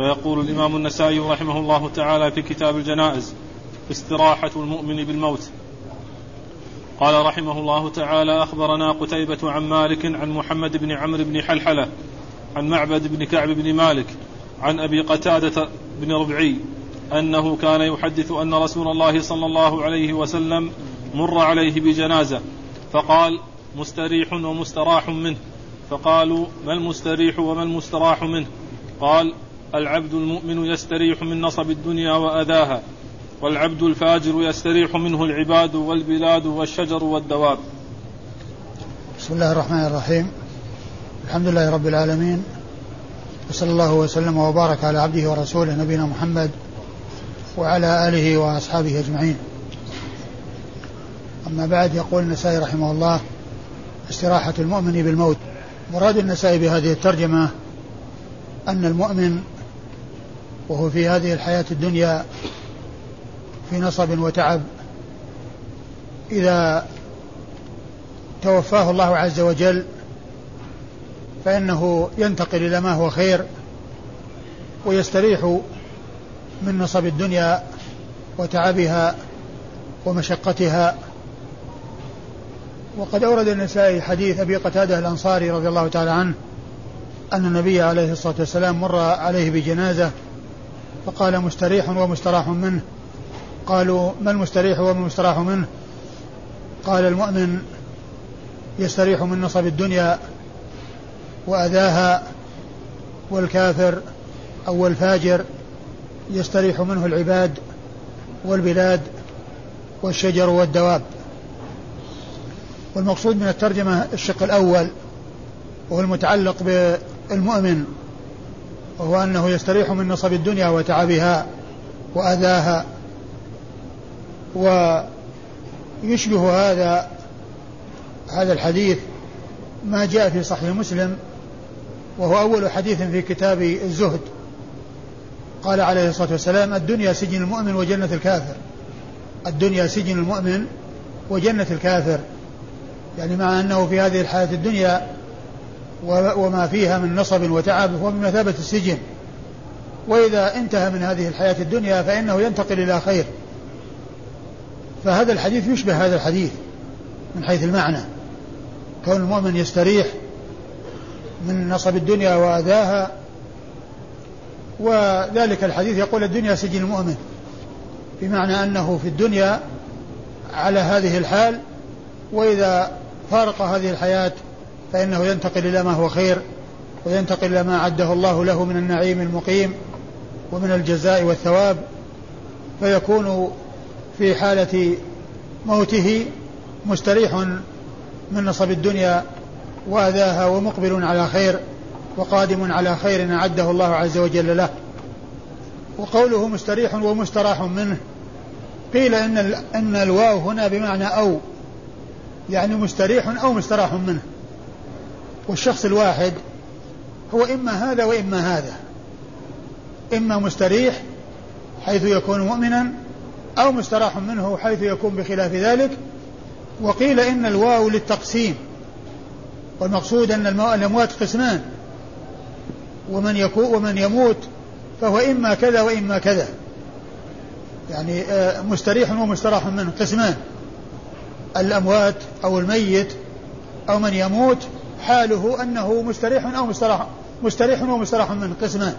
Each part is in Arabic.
فيقول الإمام النسائي رحمه الله تعالى في كتاب الجنائز استراحة المؤمن بالموت. قال رحمه الله تعالى أخبرنا قتيبة عن مالك عن محمد بن عمرو بن حلحلة عن معبد بن كعب بن مالك عن أبي قتادة بن ربعي أنه كان يحدث أن رسول الله صلى الله عليه وسلم مر عليه بجنازة فقال مستريح ومستراح منه. فقالوا ما المستريح وما المستراح منه؟ قال العبد المؤمن يستريح من نصب الدنيا وأذاها والعبد الفاجر يستريح منه العباد والبلاد والشجر والدواب. بسم الله الرحمن الرحيم. الحمد لله رب العالمين وصلى الله وسلم وبارك على عبده ورسوله نبينا محمد وعلى آله وأصحابه أجمعين. أما بعد يقول النسائي رحمه الله استراحة المؤمن بالموت. مراد النسائي بهذه الترجمة أن المؤمن وهو في هذه الحياة الدنيا في نصب وتعب. إذا توفاه الله عز وجل فإنه ينتقل إلى ما هو خير ويستريح من نصب الدنيا وتعبها ومشقتها. وقد أورد النسائي حديث أبي قتادة الأنصاري رضي الله تعالى عنه أن النبي عليه الصلاة والسلام مر عليه بجنازة فقال مستريح ومستراح منه. قالوا ما المستريح وما المستراح منه؟ قال المؤمن يستريح من نصب الدنيا وأذاها والكافر أو الفاجر يستريح منه العباد والبلاد والشجر والدواب. والمقصود من الترجمة الشق الأول وهو المتعلق بالمؤمن وهو أنه يستريح من نصب الدنيا وتعبها وأذاها ويشبه هذا هذا الحديث ما جاء في صحيح مسلم وهو أول حديث في كتاب الزهد. قال عليه الصلاة والسلام الدنيا سجن المؤمن وجنة الكافر. الدنيا سجن المؤمن وجنة الكافر. يعني مع أنه في هذه الحياة الدنيا وما فيها من نصب وتعب هو بمثابة السجن. وإذا انتهى من هذه الحياة الدنيا فإنه ينتقل إلى خير. فهذا الحديث يشبه هذا الحديث من حيث المعنى. كون المؤمن يستريح من نصب الدنيا وأذاها وذلك الحديث يقول الدنيا سجن المؤمن. بمعنى أنه في الدنيا على هذه الحال وإذا فارق هذه الحياة فإنه ينتقل إلى ما هو خير وينتقل إلى ما أعده الله له من النعيم المقيم ومن الجزاء والثواب فيكون في حالة موته مستريح من نصب الدنيا وأذاها ومقبل على خير وقادم على خير أعده الله عز وجل له. وقوله مستريح ومستراح منه قيل إن إن الواو هنا بمعنى أو يعني مستريح أو مستراح منه. والشخص الواحد هو إما هذا وإما هذا. إما مستريح حيث يكون مؤمنا أو مستراح منه حيث يكون بخلاف ذلك. وقيل إن الواو للتقسيم والمقصود أن الأموات قسمان. ومن يكون ومن يموت فهو إما كذا وإما كذا. يعني آه، مستريح ومستراح منه قسمان. الأموات أو الميت أو من يموت حاله أنه مستريح أو مستراح مستريح ومستراح منه قسمان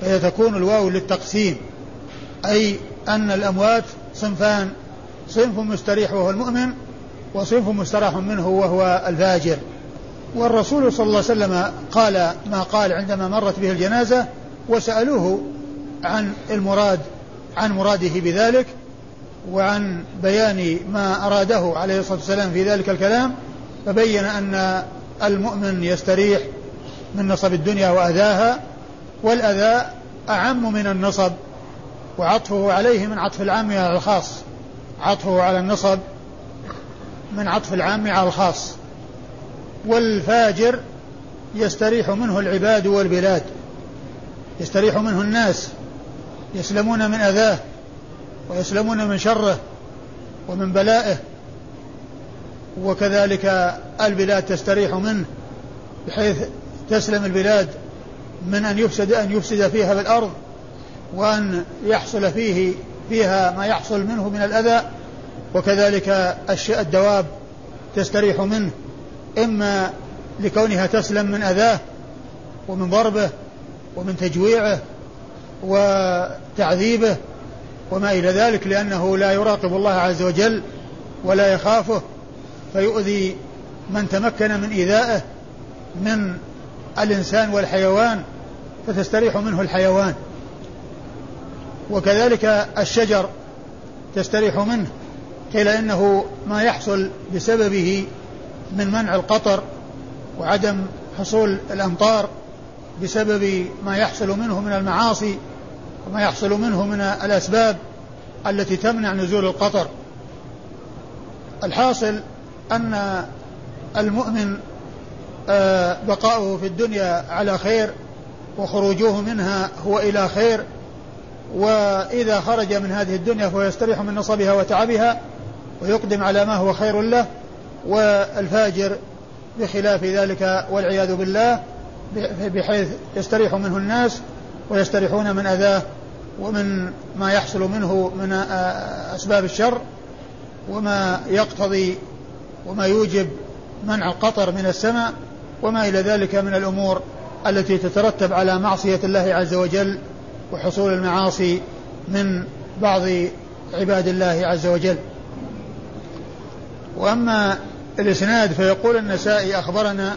فهي تكون الواو للتقسيم. أي أن الأموات صنفان صنف مستريح وهو المؤمن وصنف مستراح منه وهو الفاجر. والرسول صلى الله عليه وسلم قال ما قال عندما مرت به الجنازة وسألوه عن المراد عن مراده بذلك وعن بيان ما أراده عليه الصلاة والسلام في ذلك الكلام فبين أن المؤمن يستريح من نصب الدنيا وأذاها والأذى أعم من النصب وعطفه عليه من عطف العام على الخاص. عطفه على النصب من عطف العام على الخاص. والفاجر يستريح منه العباد والبلاد يستريح منه الناس يسلمون من أذاه ويسلمون من شره ومن بلائه. وكذلك البلاد تستريح منه بحيث تسلم البلاد من أن يفسد أن يفسد فيها بالأرض وأن يحصل فيه فيها ما يحصل منه من الأذى. وكذلك الدواب تستريح منه إما لكونها تسلم من أذاه ومن ضربه ومن تجويعه وتعذيبه وما إلى ذلك لأنه لا يراقب الله عز وجل ولا يخافه. فيؤذي من تمكن من إيذائه من الإنسان والحيوان فتستريح منه الحيوان. وكذلك الشجر تستريح منه. قيل إنه ما يحصل بسببه من منع القطر وعدم حصول الأمطار بسبب ما يحصل منه من المعاصي وما يحصل منه من الأسباب التي تمنع نزول القطر. الحاصل أن المؤمن آه، بقاؤه في الدنيا على خير وخروجه منها هو إلى خير وإذا خرج من هذه الدنيا فهو يستريح من نصبها وتعبها ويقدم على ما هو خير له والفاجر بخلاف ذلك والعياذ بالله بحيث يستريح منه الناس ويستريحون من أذاه ومن ما يحصل منه من أسباب الشر وما يقتضي وما يوجب منع القطر من السماء وما إلى ذلك من الأمور التي تترتب على معصية الله عز وجل وحصول المعاصي من بعض عباد الله عز وجل. وأما الإسناد فيقول النسائي أخبرنا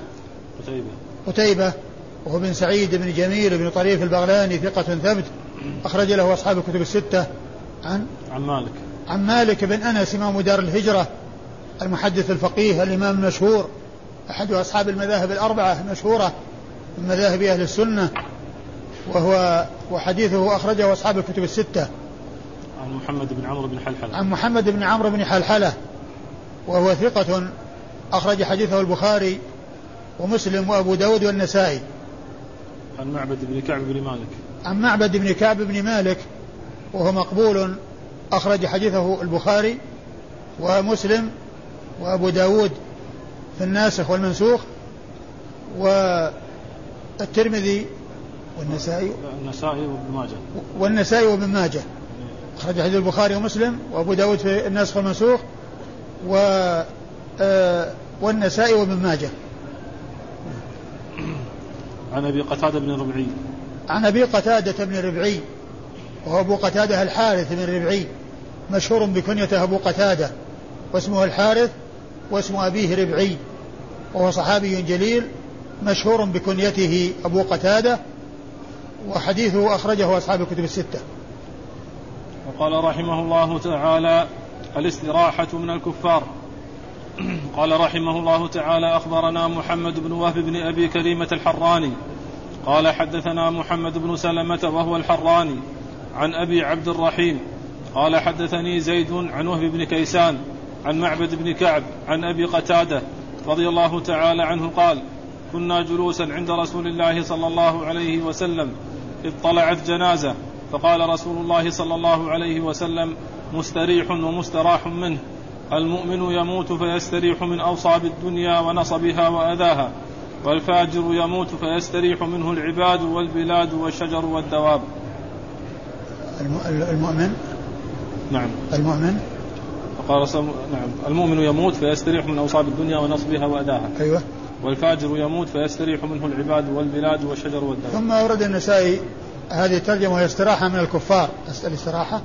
قتيبة. قتيبة وهو بن سعيد بن جميل بن طريف البغلاني ثقة ثبت أخرج له أصحاب الكتب الستة. عن؟ عن مالك. عن مالك بن أنس إمام دار الهجرة المحدث الفقيه الإمام المشهور أحد أصحاب المذاهب الأربعة المشهورة من مذاهب أهل السنة وهو وحديثه أخرجه أصحاب الكتب الستة. عن محمد بن عمرو بن حلحلة. عن محمد بن عمرو بن حلحلة وهو ثقة أخرج حديثه البخاري ومسلم وأبو داود والنسائي. عن معبد بن كعب بن مالك. عن معبد بن كعب بن مالك وهو مقبول أخرج حديثه البخاري ومسلم وأبو داود في الناسخ والمنسوخ والترمذي والنسائي النسائي وابن ماجه. والنسائي وابن ماجه. أخرج حديث البخاري ومسلم وأبو داود في الناسخ والمنسوخ و آه، والنسائي وابن ماجه. عن أبي قتادة بن ربعي. عن أبي قتادة بن ربعي وهو أبو قتادة الحارث بن ربعي مشهور بكنيته أبو قتادة واسمه الحارث واسم أبيه ربعي وهو صحابي جليل مشهور بكنيته أبو قتادة وحديثه أخرجه أصحاب الكتب الستة. وقال رحمه الله تعالى الاستراحة من الكفار. قال رحمه الله تعالى أخبرنا محمد بن وهب بن أبي كريمة الحراني. قال حدثنا محمد بن سلمة وهو الحراني عن أبي عبد الرحيم. قال حدثني زيد عن وهب بن كيسان. عن معبد بن كعب عن أبي قتادة رضي الله تعالى عنه قال كنا جلوسا عند رسول الله صلى الله عليه وسلم اذ طلعت جنازة فقال رسول الله صلى الله عليه وسلم مستريح ومستراح منه المؤمن يموت فيستريح من أوصاب الدنيا ونصبها وأذاها والفاجر يموت فيستريح منه العباد والبلاد والشجر والدواب. المؤمن؟ نعم. المؤمن؟ فقال نعم المؤمن يموت فيستريح من أوصاب الدنيا ونصبها وأذاها أيوة. والفاجر يموت فيستريح منه العباد والبلاد والشجر والدواب ثم أورد النسائي هذه الترجمة وهي استراحة من الكفار. الاستراحة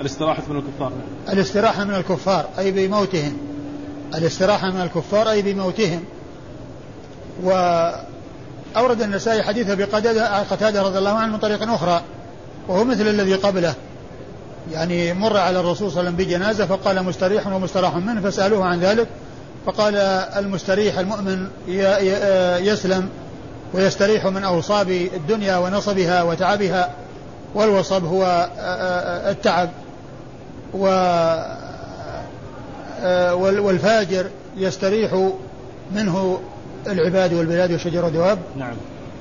الاستراحة من الكفار الاستراحة من الكفار أي بموتهم. الاستراحة من الكفار أي بموتهم. وأورد النسائي حديث بقتادة قتادة رضي الله عنه من طريق أخرى وهو مثل الذي قبله. يعني مر على الرسول صلى الله عليه وسلم بجنازة فقال مستريح ومستراح منه فسألوه عن ذلك فقال المستريح المؤمن يسلم ويستريح من أوصاب الدنيا ونصبها وتعبها والوصب هو التعب و آه، والفاجر يستريح منه العباد والبلاد والشجر والدواب. نعم.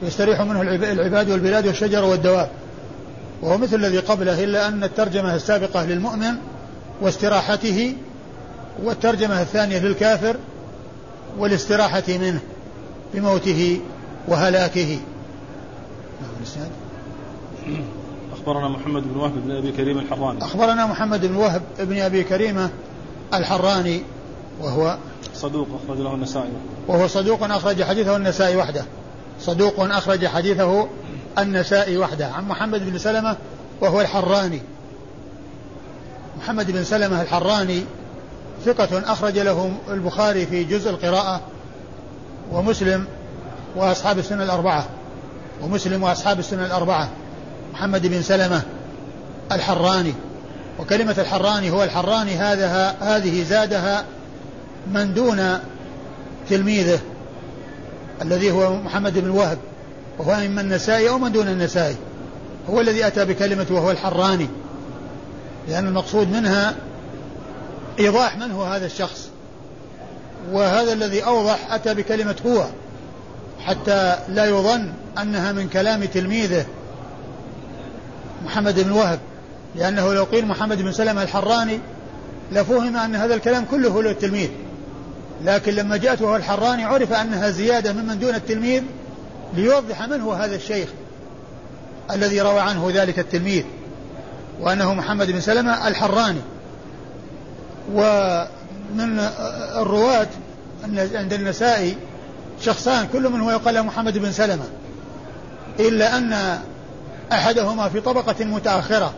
يستريح منه العباد والبلاد والشجر والدواب. وهو مثل الذي قبله إلا أن الترجمة السابقة للمؤمن واستراحته والترجمة الثانية للكافر والاستراحة منه بموته وهلاكه. نعم أخبرنا محمد بن وهب بن أبي كريم الحراني. أخبرنا محمد بن وهب بن أبي كريمة الحراني وهو صدوق أخرج له النسائي. وهو صدوق أخرج حديثه النسائي وحده. صدوق أخرج حديثه النسائي وحده. عن محمد بن سلمة وهو الحراني. محمد بن سلمة الحراني ثقة أخرج له البخاري في جزء القراءة ومسلم وأصحاب السنة الأربعة. ومسلم وأصحاب السنة الأربعة. محمد بن سلمة الحراني. وكلمة الحراني هو الحراني هذا هذه زادها من دون تلميذه الذي هو محمد بن وهب. وهو إما النسائي أو من دون النسائي هو الذي أتى بكلمة وهو الحراني. لأن المقصود منها إيضاح من هو هذا الشخص. وهذا الذي أوضح أتى بكلمة هو. حتى لا يظن أنها من كلام تلميذه محمد بن وهب. لأنه لو قيل محمد بن سلمة الحراني لفهم أن هذا الكلام كله له التلميذ لكن لما جاءت وهو الحراني عرف أنها زيادة ممن دون التلميذ ليوضح من هو هذا الشيخ الذي روى عنه ذلك التلميذ وأنه محمد بن سلمة الحراني. ومن الرواة عند النسائي شخصان كل من هو يقال محمد بن سلمة إلا أن أحدهما في طبقة متأخرة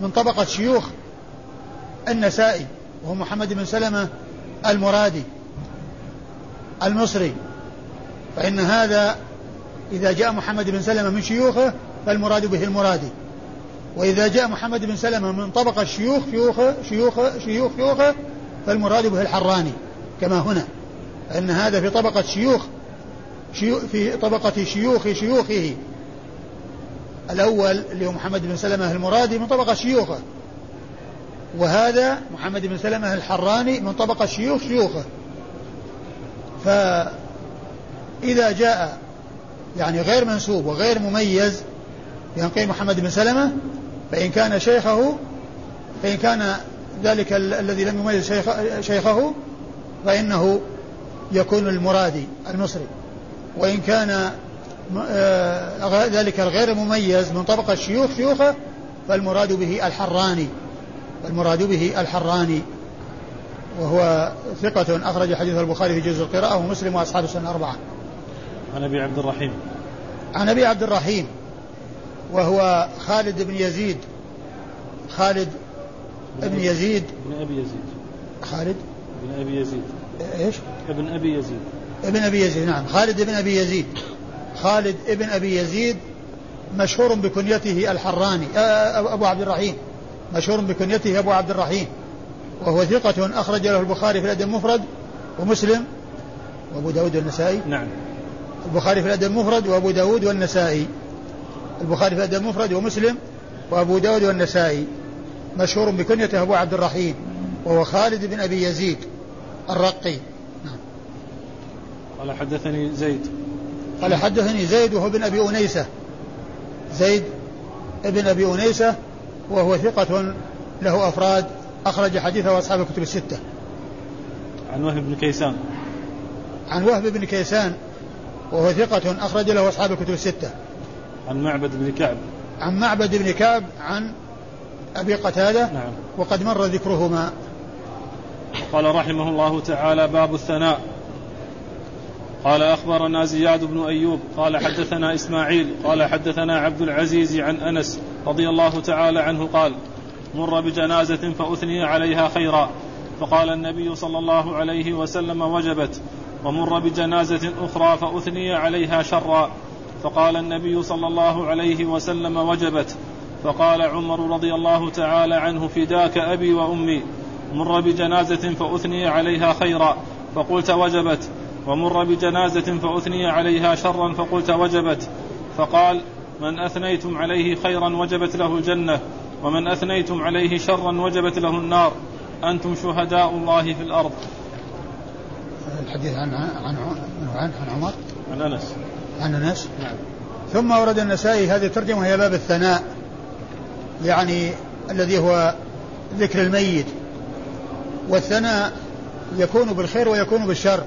من طبقة شيوخ النسائي وهو محمد بن سلمة المرادي المصري. فإن هذا إذا جاء محمد بن سلمة من شيوخه فالمراد به المرادي وإذا جاء محمد بن سلمة من طبقة شيوخ شيوخ شيوخ شيوخ شيوخه فالمراد به الحراني كما هنا. فإن هذا في طبقة شيوخ في طبقة شيوخ شيوخه. الأول اللي هو محمد بن سلمة المرادي من طبقة شيوخه. وهذا محمد بن سلمة الحراني من طبقة شيوخ شيوخه. فإذا جاء يعني غير منسوب وغير مميز بأن قيل محمد بن سلمة فإن كان شيخه فإن كان ذلك الذي لم يميز شيخ شيخه فإنه يكون المرادي المصري. وإن كان آه، ذلك الغير مميز من طبقة شيوخ شيوخه فالمراد به الحراني. المراد به الحراني. وهو ثقة أخرج حديث البخاري في جزء القراءة ومسلم وأصحاب السنة الأربعة. عن أبي عبد الرحيم. عن أبي عبد الرحيم وهو خالد بن يزيد. خالد بن يزيد. بن أبي يزيد. خالد؟ بن أبي يزيد. إيش؟ ابن أبي يزيد. ابن أبي يزيد نعم. خالد بن أبي يزيد. خالد ابن أبي يزيد مشهور بكنيته الحراني أبو عبد الرحيم. مشهور بكنيته أبو عبد الرحيم. وهو ثقة أخرج له البخاري في الأدب المفرد ومسلم وأبو داود والنسائي. نعم. البخاري في الأدب المفرد وأبو داود والنسائي. البخاري في الأدب المفرد ومسلم وأبو داود والنسائي. مشهور بكنيته أبو عبد الرحيم وهو خالد بن أبي يزيد الرقي. نعم. قال حدثني زيد. قال حدثني زيد وهو بن أبي أنيسة. زيد ابن أبي أنيسة وهو ثقة له أفراد. أخرج حديثه أصحاب الكتب الستة. عن وهب بن كيسان. عن وهب بن كيسان. وهو ثقة أخرج له أصحاب الكتب الستة. عن معبد بن كعب. عن معبد بن كعب عن أبي قتادة نعم. وقد مر ذكرهما. قال رحمه الله تعالى باب الثناء. قال أخبرنا زياد بن أيوب. قال حدثنا إسماعيل. قال حدثنا عبد العزيز عن أنس رضي الله تعالى عنه قال مر بجنازة فأثني عليها خيرا. فقال النبي صلى الله عليه وسلم وجبت. ومر بجنازة أخرى فأثني عليها شرا. فقال النبي صلى الله عليه وسلم وجبت. فقال عمر رضي الله تعالى عنه فداك أبي وأمي. مر بجنازة فأثني عليها خيرا فقلت وجبت. ومر بجنازة فأثني عليها شرا فقلت وجبت. فقال من أثنيتم عليه خيرا وجبت له الجنة ومن أثنيتم عليه شرا وجبت له النار. أنتم شهداء الله في الأرض. الحديث عن عن عن, عن عمر؟ عن أنس. عن أنس؟ نعم. ثم ورد النسائي هذه الترجمة وهي باب الثناء يعني الذي هو ذكر الميت. والثناء يكون بالخير ويكون بالشر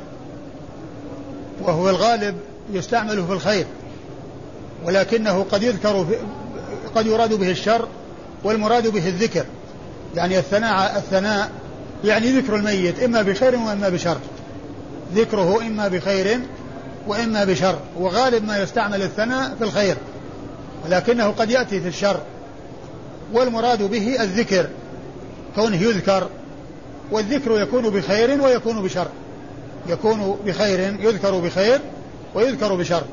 وهو الغالب يستعمل في الخير ولكنه قد يذكر قد يراد به الشر والمراد به الذكر. يعني الثناء الثناء يعني ذكر الميت إما بخير وإما بشر. ذكره إما بخير وإما بشر وغالب ما يستعمل الثناء في الخير ولكنه قد يأتي في الشر والمراد به الذكر كونه يذكر والذكر يكون بخير ويكون بشر يكون بخير يذكر بخير ويذكر بشر.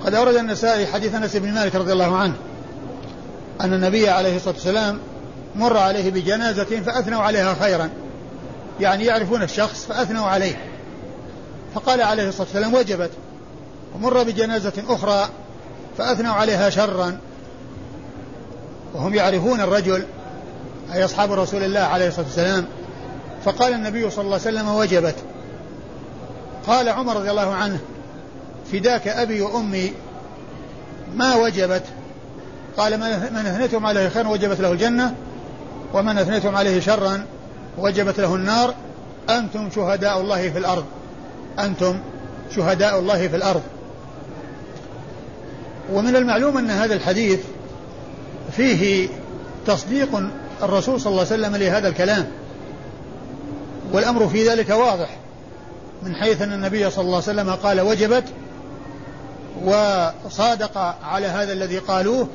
وقد أورد النسائي حديث أنس بن مالك رضي الله عنه أن النبي عليه الصلاة والسلام مر عليه بجنازة فأثنوا عليها خيرا. يعني يعرفون الشخص فأثنوا عليه. فقال عليه الصلاة والسلام وجبت. ومر بجنازة أخرى فأثنوا عليها شرا. وهم يعرفون الرجل أي أصحاب رسول الله عليه الصلاة والسلام. فقال النبي صلى الله عليه وسلم وجبت. قال عمر رضي الله عنه فداك أبي وأمي ما وجبت؟ قال من أثنيتم عليه خيرا وجبت له الجنة ومن أثنيتم عليه شرا. وجبت له النار أنتم شهداء الله في الأرض. أنتم شهداء الله في الأرض. ومن المعلوم أن هذا الحديث فيه تصديق الرسول صلى الله عليه وسلم لهذا الكلام. والأمر في ذلك واضح من حيث أن النبي صلى الله عليه وسلم قال وجبت وصادق على هذا الذي قالوه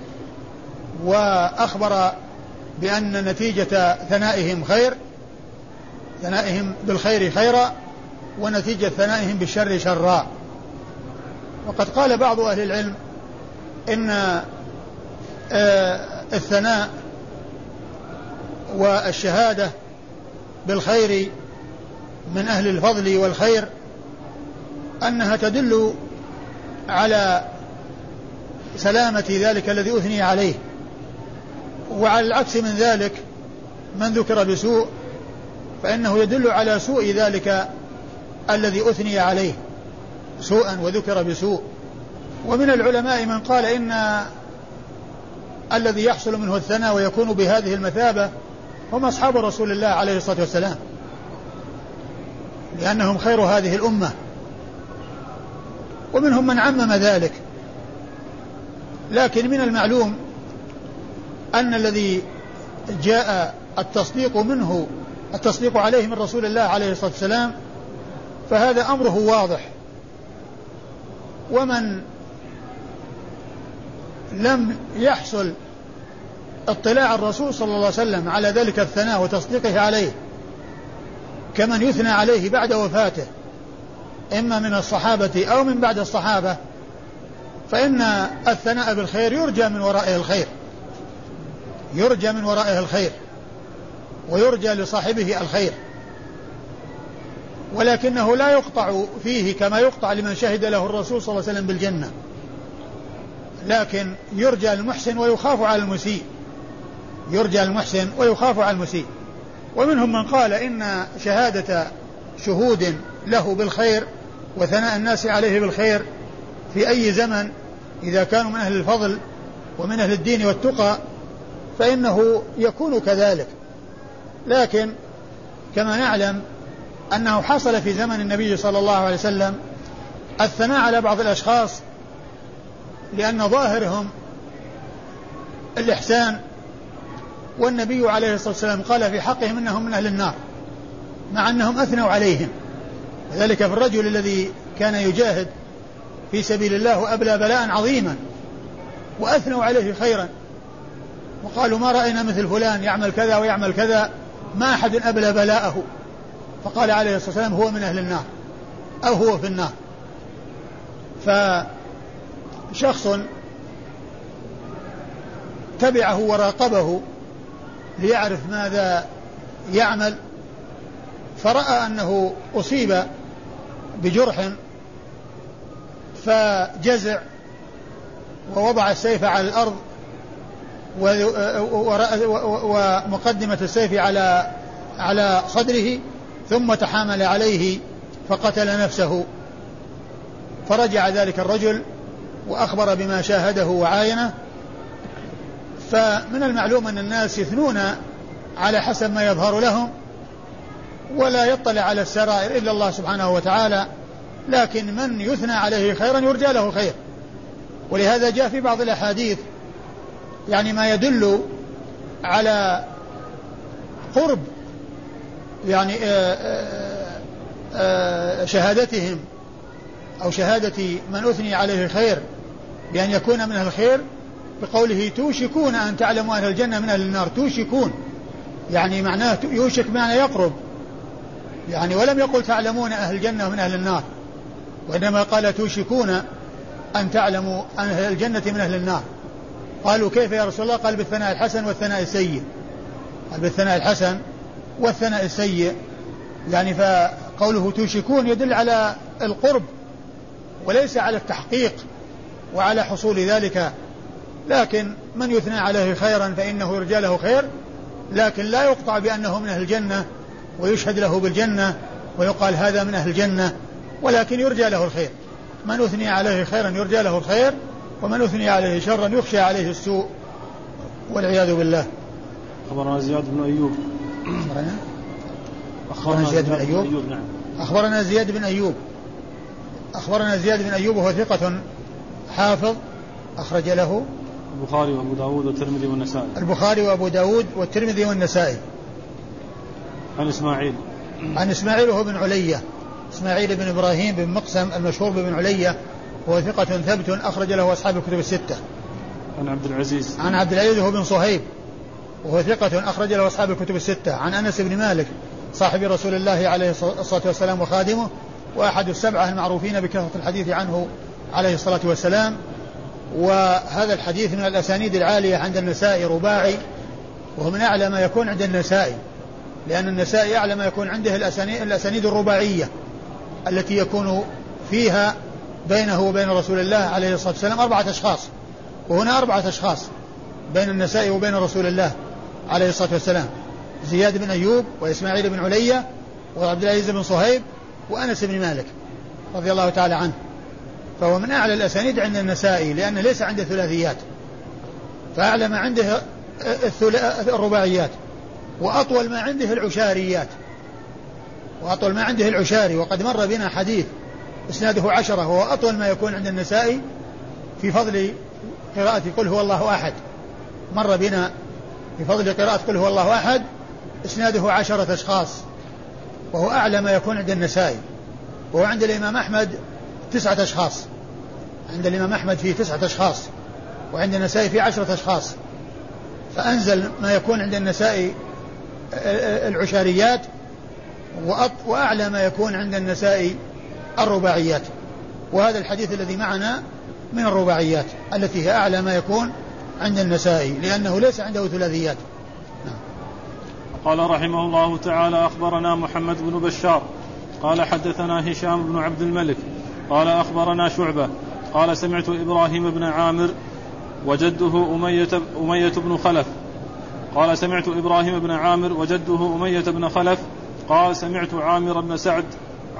وأخبر بأن نتيجة ثنائهم خير. ثنائهم بالخير خيرا ونتيجة ثنائهم بالشر شرا. وقد قال بعض أهل العلم إن آه، الثناء والشهادة بالخير من أهل الفضل والخير أنها تدل على سلامة ذلك الذي أثني عليه. وعلى العكس من ذلك من ذكر بسوء فإنه يدل على سوء ذلك الذي أثني عليه سوءا وذكر بسوء. ومن العلماء من قال إن الذي يحصل منه الثناء ويكون بهذه المثابة هم أصحاب رسول الله عليه الصلاة والسلام لأنهم خير هذه الأمة. ومنهم من عمم ذلك. لكن من المعلوم أن الذي جاء التصديق منه التصديق عليه من رسول الله عليه الصلاة والسلام فهذا أمره واضح. ومن لم يحصل اطلاع الرسول صلى الله عليه وسلم على ذلك الثناء وتصديقه عليه كمن يثنى عليه بعد وفاته إما من الصحابة أو من بعد الصحابة فإن الثناء بالخير يرجى من ورائه الخير. يرجى من ورائه الخير. ويرجى لصاحبه الخير. ولكنه لا يقطع فيه كما يقطع لمن شهد له الرسول صلى الله عليه وسلم بالجنة. لكن يرجى المحسن ويخاف على المسيء. يرجى المحسن ويخاف على المسيء. ومنهم من قال إن شهادة شهود له بالخير وثناء الناس عليه بالخير في أي زمن إذا كانوا من أهل الفضل ومن أهل الدين والتقى فإنه يكون كذلك. لكن كما نعلم أنه حصل في زمن النبي صلى الله عليه وسلم الثناء على بعض الأشخاص لأن ظاهرهم الإحسان والنبي عليه الصلاة والسلام قال في حقهم أنهم من أهل النار مع أنهم أثنوا عليهم. وذلك في الرجل الذي كان يجاهد في سبيل الله وأبلى بلاء عظيما وأثنوا عليه خيرا. وقالوا ما رأينا مثل فلان يعمل كذا ويعمل كذا. ما أحد أبلى بلاءه. فقال عليه الصلاة والسلام هو من أهل النار أو هو في النار. فشخص تبعه وراقبه ليعرف ماذا يعمل فرأى أنه أصيب بجرح فجزع ووضع السيف على الأرض ومقدمة السيف على على صدره ثم تحامل عليه فقتل نفسه. فرجع ذلك الرجل وأخبر بما شاهده وعاينه. فمن المعلوم أن الناس يثنون على حسب ما يظهر لهم ولا يطلع على السرائر إلا الله سبحانه وتعالى لكن من يثنى عليه خيرا يرجى له خير. ولهذا جاء في بعض الأحاديث يعني ما يدل على قرب يعني آآ آآ آآ شهادتهم أو شهادة من أثني عليه الخير بأن يكون من أهل الخير بقوله توشكون أن تعلموا أهل الجنة من أهل النار. توشكون يعني معناه يوشك معنى يقرب يعني ولم يقل تعلمون أهل الجنة من أهل النار وإنما قال توشكون أن تعلموا أهل الجنة من أهل النار. قالوا كيف يا رسول الله؟ قال بالثناء الحسن والثناء السيء. قال بالثناء الحسن والثناء السيء. يعني فقوله توشكون يدل على القرب وليس على التحقيق وعلى حصول ذلك. لكن من يثنى عليه خيرا فإنه يرجى له خير. لكن لا يقطع بأنه من أهل الجنة ويشهد له بالجنة ويقال هذا من أهل الجنة. ولكن يرجى له الخير. من أثني عليه خيرا يرجى له الخير. ومن أثني عليه شرا يخشى عليه السوء والعياذ بالله. أخبرنا زياد بن أيوب. أخبرنا؟ أخبرنا زياد بن أيوب, أيوب نعم. أخبرنا زياد بن أيوب. أخبرنا زياد بن أيوب وهو ثقة حافظ أخرج له البخاري وأبو داود والترمذي والنسائي. البخاري وأبو داود والترمذي والنسائي. عن إسماعيل. عن إسماعيل وهو بن علية إسماعيل بن إبراهيم بن مقسم المشهور بن علية وهو ثقة ثبت أخرج له أصحاب الكتب الستة. عن عبد العزيز. عن عبد العزيز وهو بن صهيب. وهو ثقة أخرج له أصحاب الكتب الستة. عن أنس بن مالك صاحب رسول الله عليه الصلاة والسلام وخادمه. وأحد السبعة المعروفين بكثرة الحديث عنه عليه الصلاة والسلام. وهذا الحديث من الأسانيد العالية عند النسائي رباعي. وهو من أعلى ما يكون عند النسائي. لأن النسائي أعلى ما يكون عنده الأسانيد الرباعية التي يكون فيها بينه وبين رسول الله عليه الصلاة والسلام أربعة أشخاص وهنا أربعة أشخاص بين النسائي وبين رسول الله عليه الصلاة والسلام. زياد بن أيوب وإسماعيل بن علية وعبد العزيز بن صهيب وأنس بن مالك رضي الله تعالى عنه. فهو من أعلى الأسانيد عند النسائي لأنه ليس عنده ثلاثيات. فأعلى ما عنده الرباعيات وأطول ما عنده العشاريات. وأطول ما عنده العشاري وقد مر بنا حديث إسناده عشرة وهو أطول ما يكون عند النسائي في فضل قراءة قل هو الله أحد. مر بنا في فضل قراءة قل هو الله أحد إسناده عشرة أشخاص وهو أعلى ما يكون عند النسائي عند الإمام أحمد تسعة أشخاص عند الإمام أحمد فيه تسعة أشخاص وعند النسائي فيه عشرة أشخاص. فأنزل ما يكون عند النسائي العشاريات وأعلى ما يكون عند النسائي الرباعيات. وهذا الحديث الذي معنا من الرباعيات التي هي أعلى ما يكون عند النسائي لأنه ليس عنده ثلاثيات. نعم. قال رحمه الله تعالى أخبرنا محمد بن بشار. قال حدثنا هشام بن عبد الملك. قال أخبرنا شعبة. قال سمعت إبراهيم بن عامر وجده أمية, أمية بن خلف. قال سمعت إبراهيم بن عامر وجده أمية بن خلف. قال سمعت عامر بن سعد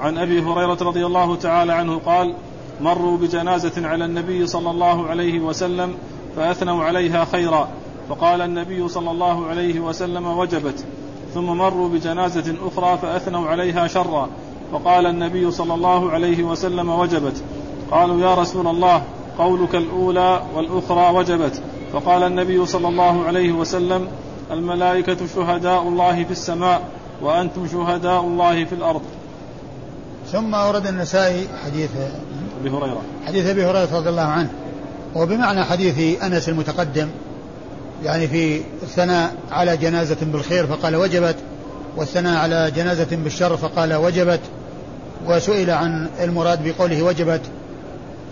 عن أبي هريرة رضي الله تعالى عنه قال مروا بجنازة على النبي صلى الله عليه وسلم فأثنوا عليها خيرا. فقال النبي صلى الله عليه وسلم وجبت. ثم مروا بجنازة أخرى فأثنوا عليها شرا. فقال النبي صلى الله عليه وسلم وجبت. قالوا يا رسول الله قولك الأولى والأخرى وجبت. فقال النبي صلى الله عليه وسلم الملائكة شهداء الله في السماء وأنتم شهداء الله في الأرض. ثم أورد النسائي حديث أبي هريرة. حديث أبي هريرة رضي الله عنه. وبمعنى حديث أنس المتقدم. يعني في الثناء على جنازة بالخير فقال وجبت والثناء على جنازة بالشر فقال وجبت وسئل عن المراد بقوله وجبت.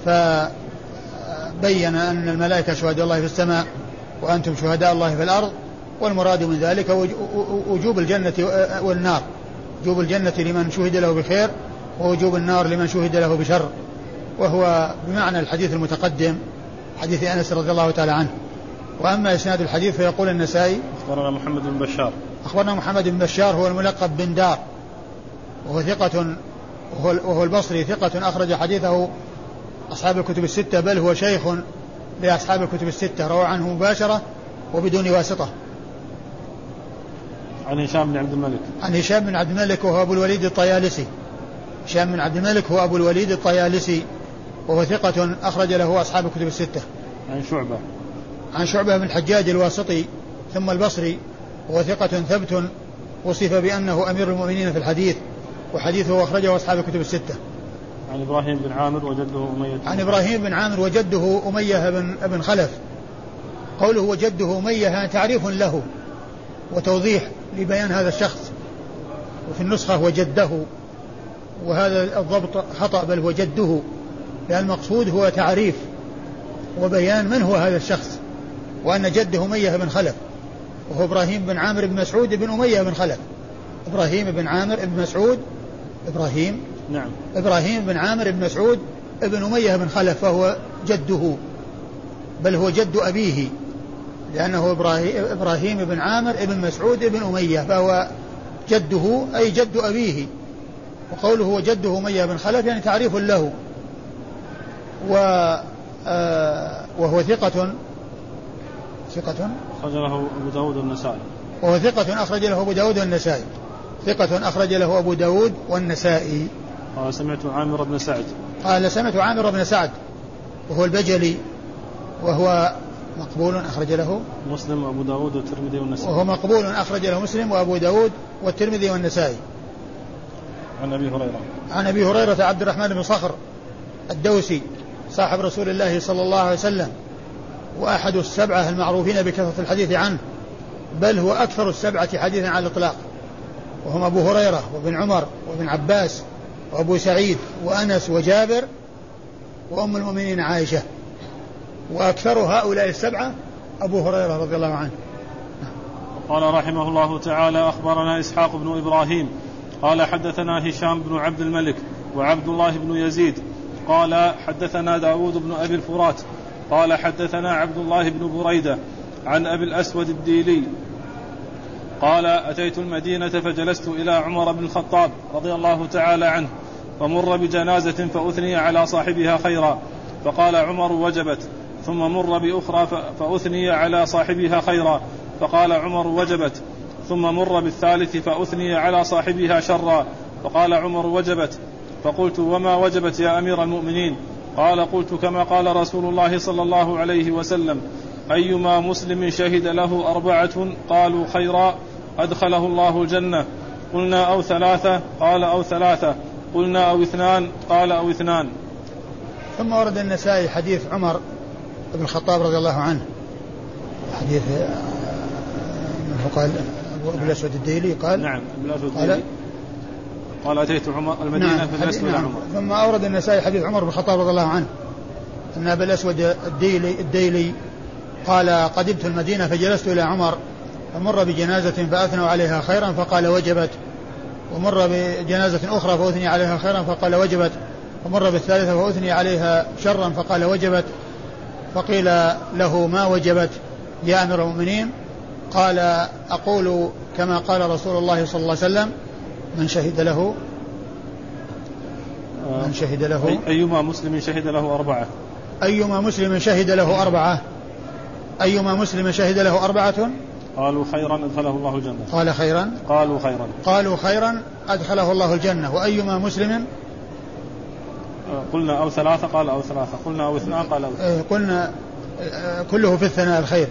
فبين أن الملائكة شهداء الله في السماء وأنتم شهداء الله في الأرض والمراد من ذلك وجوب الجنة والنار. وجوب الجنة لمن شهد له بخير ووجوب النار لمن شهد له بشر وهو بمعنى الحديث المتقدم حديث أنس رضي الله تعالى عنه. وأما إسناد الحديث فيقول النسائي أخبرنا محمد بن بشار. أخبرنا محمد بن بشار هو الملقب بن دار وهو ثقة وهو البصري ثقة أخرج حديثه أصحاب الكتب الستة بل هو شيخ لأصحاب الكتب الستة روى عنه مباشرة وبدون واسطة. عن هشام بن عبد الملك. عن هشام بن عبد الملك وهو أبو الوليد الطيالسي. هشام بن عبد الملك هو أبو الوليد الطيالسي وهو ثقة أخرج له أصحاب الكتب الستة. عن شعبة. عن شعبة بن الحجاج الواسطي ثم البصري وهو ثقة ثبت وصف بأنه أمير المؤمنين في الحديث وحديثه أخرجه أصحاب الكتب الستة. عن إبراهيم بن عامر وجده أمية. عن إبراهيم بن عامر وجده أمية بن, بن خلف. قوله وجده أمية تعريف له وتوضيح لبيان هذا الشخص وفي النسخة وجده. وهذا الضبط خطأ بل وجده لأن المقصود هو تعريف وبيان من هو هذا الشخص وأن جده أمية بن خلف وهو إبراهيم بن عامر بن مسعود بن أمية بن خلف. إبراهيم بن عامر بن مسعود إبراهيم نعم. إبراهيم بن عامر بن مسعود بن أمية بن خلف فهو جده بل هو جد أبيه لأنه إبراهيم, إبراهيم بن عامر بن مسعود بن أمية فهو جده أي جد أبيه. وقوله وجده أمية بن خلف يعني تعريف له. و آه وهو ثقة. ثقة؟ أخرج له أبو داود والنسائي. وهو ثقة أخرج له أبو داود والنسائي. ثقة أخرج له أبو داود والنسائي. قال سمعت عامر بن سعد. قال سمعت عامر بن سعد. وهو البجلي. وهو مقبول أخرج له. مسلم وأبو داود والترمذي والنسائي. وهو مقبول أخرج له مسلم وأبو داود والترمذي والنسائي. عن أبي هريرة. عن أبي هريرة عبد الرحمن بن صخر الدوسي صاحب رسول الله صلى الله عليه وسلم وأحد السبعة المعروفين بكثرة الحديث عنه بل هو أكثر السبعة حديثا على الإطلاق. وهم أبو هريرة وابن عمر وابن عباس وأبو سعيد وأنس وجابر وأم المؤمنين عائشة. وأكثر هؤلاء السبعة أبو هريرة رضي الله عنه. قال رحمه الله تعالى أخبرنا إسحاق بن إبراهيم قال حدثنا هشام بن عبد الملك وعبد الله بن يزيد. قال حدثنا داود بن أبي الفرات. قال حدثنا عبد الله بن بريدة عن أبي الأسود الديلي. قال أتيت المدينة فجلست إلى عمر بن الخطاب رضي الله تعالى عنه فمر بجنازة فأثني على صاحبها خيرا. فقال عمر وجبت. ثم مر بأخرى فأثني على صاحبها خيرا. فقال عمر وجبت. ثم مر بالثالث فأثني على صاحبها شرا. فقال عمر وجبت. فقلت وما وجبت يا أمير المؤمنين؟ قال قلت كما قال رسول الله صلى الله عليه وسلم أيما مسلم شهد له أربعة قالوا خيرا أدخله الله الجنة. قلنا أو ثلاثة؟ قال أو ثلاثة. قلنا أو اثنان؟ قال أو اثنان. ثم ورد النسائي حديث عمر بن الخطاب رضي الله عنه. حديث آه، قال ابو الاسود الديلي قال؟ نعم ابو الاسود الديلي قال أتيت عمر المدينة نعم فجلست إلى نعم. عمر. ثم أورد النسائي حديث عمر بن الخطاب رضي الله عنه أن أبا الأسود الديلي الديلي قال قدمت المدينة فجلست إلى عمر فمر بجنازة فأثنوا عليها خيرا فقال وجبت ومر بجنازة أخرى فأثني عليها خيرا فقال وجبت ومر بالثالثة فأثني عليها شرا فقال وجبت فقيل له ما وجبت يا أمير المؤمنين؟ قال أقول كما قال رسول الله صلى الله عليه وسلم من شهد له من شهد له. أيما مسلم شهد له أربعة. أيما مسلم شهد له أربعة. أيما مسلم شهد له أربعة؟ قالوا خيرا أدخله الله الجنة. قال خيرا. قالوا خيرا. قالوا خيرا أدخله الله الجنة. وأيما مسلم؟ قلنا أو ثلاثة قال أو ثلاثة. قلنا أو اثنان قال أو ثلاثة قلنا آه، كله في الثناء الخير.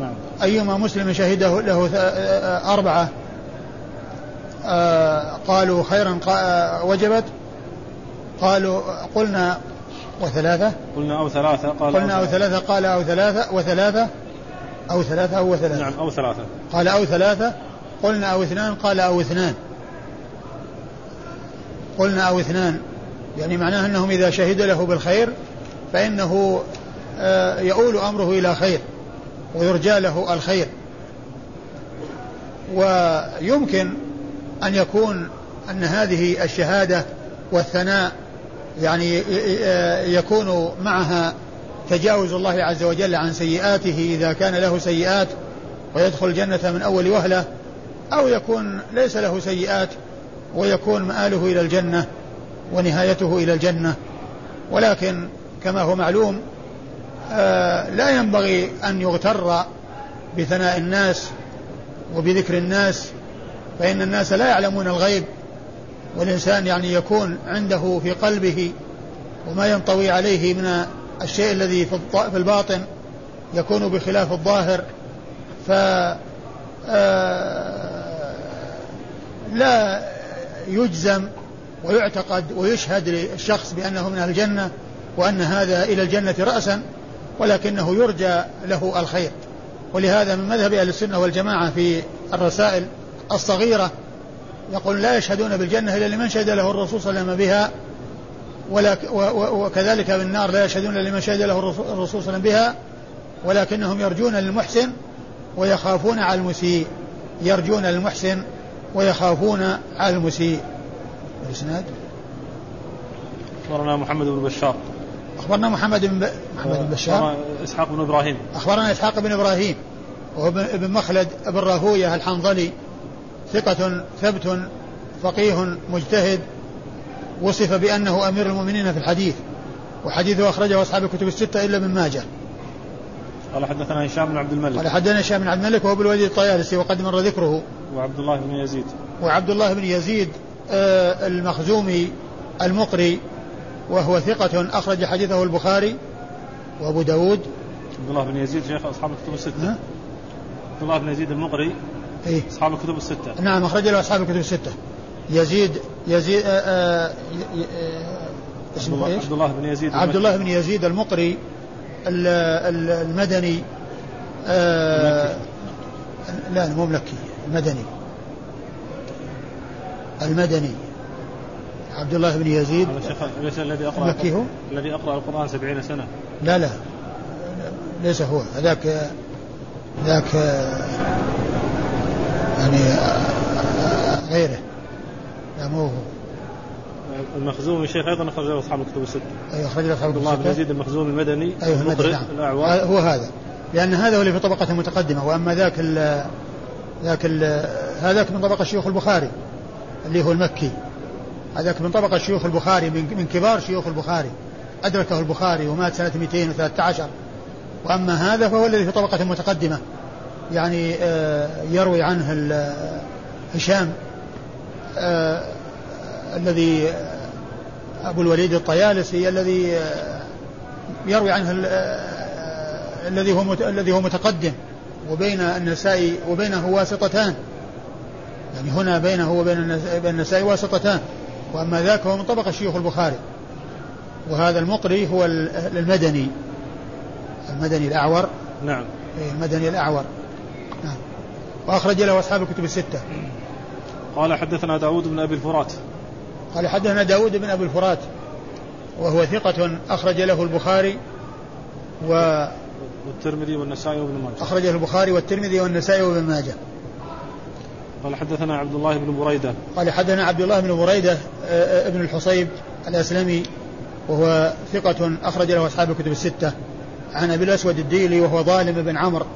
نعم. أيما مسلم شهده له آه، أربعة. آه، قالوا خيرا وجبت. قالوا قلنا وثلاثة. قلنا أو ثلاثة قال قلنا أو ثلاثة. قال أو ثلاثة وثلاثة. أو ثلاثة أو ثلاثة نعم أو ثلاثة. قال أو ثلاثة. قلنا أو اثنان قال أو اثنان. قلنا أو اثنان. يعني معناه أنهم إذا شهد له بالخير فإنه آه، يؤول أمره إلى خير. ويرجى له الخير. ويمكن أن يكون أن هذه الشهادة والثناء يعني يكون معها تجاوز الله عز وجل عن سيئاته إذا كان له سيئات ويدخل الجنة من أول وهلة أو يكون ليس له سيئات ويكون مآله إلى الجنة ونهايته إلى الجنة. ولكن كما هو معلوم آه، لا ينبغي أن يغتر بثناء الناس وبذكر الناس فإن الناس لا يعلمون الغيب والإنسان يعني يكون عنده في قلبه وما ينطوي عليه من الشيء الذي في الباطن يكون بخلاف الظاهر. ف آه، لا يجزم ويعتقد ويشهد للشخص بأنه من الجنة وأن هذا إلى الجنة رأسا. ولكنه يرجى له الخير. ولهذا من مذهب أهل السنة والجماعة في الرسائل الصغيرة يقول لا يشهدون بالجنة إلا لمن شهد له الرسول صلى الله عليه وسلم بها وكذلك بالنار لا يشهدون لمن شهد له الرسول صلى الله عليه وسلم بها ولكنهم يرجون للمحسن ويخافون على المسيء. يرجون للمحسن ويخافون على المسيء. الاسناد أخبرنا محمد بن بشار. أخبرنا محمد بن ب... محمد بن بشار. إسحاق بن إبراهيم. أخبرنا إسحاق بن إبراهيم وهو ابن مخلد بن راهوية الحنظلي ثقة ثبت فقيه مجتهد وصف بأنه أمير المؤمنين في الحديث وحديثه أخرجه أصحاب الكتب الستة إلا من ماجه. قال حدثنا هشام بن عبد الملك. قال حدثنا هشام بن عبد الملك وهو الوليد الطيالسي وقد مر ذكره. وعبد الله بن يزيد. وعبد الله بن يزيد آه المخزومي المقري وهو ثقة أخرج حديثه البخاري وأبو داود. عبد الله بن يزيد شيخ أصحاب الكتب الستة. عبد الله بن يزيد المقري إيه؟ أصحاب الكتب الستة. نعم أخرج له أصحاب الكتب الستة. يزيد يزيد آآ آآ اسمه إيش؟ عبد الله بن يزيد عبد الله بن يزيد المقري المدني آه لا مو ملكي المدني. المدني. عبد الله بن يزيد. ليس الذي أقرأ المكي هو؟ الذي أقرأ القرآن سبعين سنة. لا لا. ليس هو. هذاك ذاك يعني غيره. لا مو هو. المخزومي شيخ أيضا اخرج له أصحاب الكتب الستة. أيوه اخرج له أصحاب الكتب السته. الله بن يزيد المخزومي المدني أيوه المدني نعم. الاعوان هو هذا. لأن هذا هو اللي في طبقة متقدمة. وأما ذاك ال ذاك ال هذاك من طبقة شيوخ البخاري اللي هو المكي. هذاك من طبقة شيوخ البخاري من, كبار شيوخ البخاري. أدركه البخاري ومات سنة 213 وأما هذا فهو الذي في طبقة متقدمة. يعني آه، يروي عنه هشام آه، الذي أبو الوليد الطيالسي الذي يروي عنه الذي هو الذي هو متقدم. وبين النسائي وبينه واسطتان. يعني هنا بينه وبين النسائي واسطتان. وأما ذاك هو من طبقة شيوخ البخاري. وهذا المقري هو المدني. المدني الأعور. نعم. إيه، المدني الأعور. نعم. وأخرج له أصحاب الكتب الستة. قال حدثنا داود بن أبي الفرات. قال حدثنا داود بن أبي الفرات. وهو ثقة أخرج له البخاري و والترمذي والنسائي وابن ماجه. أخرجه البخاري والترمذي والنسائي وابن ماجه. قال حدثنا عبد الله بن بريدة. قال حدثنا عبد الله بن بريدة آه، آه، ابن الحصيب الأسلمي وهو ثقة أخرج له أصحاب الكتب الستة. عن أبي الأسود الديلي وهو ظالم بن عمرو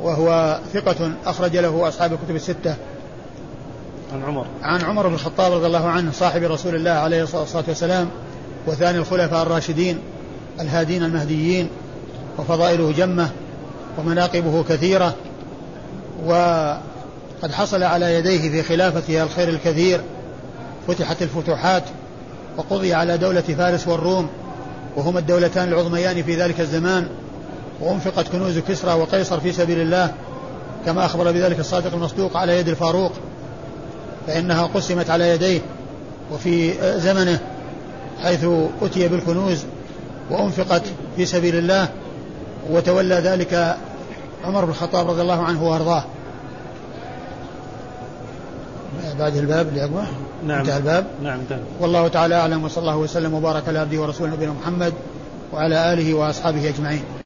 وهو ثقة أخرج له أصحاب الكتب الستة. عن عمر. عن عمر بن الخطاب رضي الله عنه صاحب رسول الله عليه الصلاة والسلام وثاني الخلفاء الراشدين الهادين المهديين وفضائله جمة ومناقبه كثيرة وقد حصل على يديه في خلافته الخير الكثير فتحت الفتوحات وقضي على دولة فارس والروم وهما الدولتان العظميان في ذلك الزمان وأنفقت كنوز كسرى وقيصر في سبيل الله كما أخبر بذلك الصادق المصدوق على يد الفاروق فإنها قسمت على يديه وفي زمنه حيث أتي بالكنوز وأنفقت في سبيل الله وتولى ذلك عمر بن الخطاب رضي الله عنه وأرضاه. بعد الباب اللي أقوى نعم. انتهى الباب. نعم انتهى. والله تعالى أعلم وصلى الله وسلم وبارك على عبده ورسوله نبينا محمد وعلى آله وأصحابه أجمعين.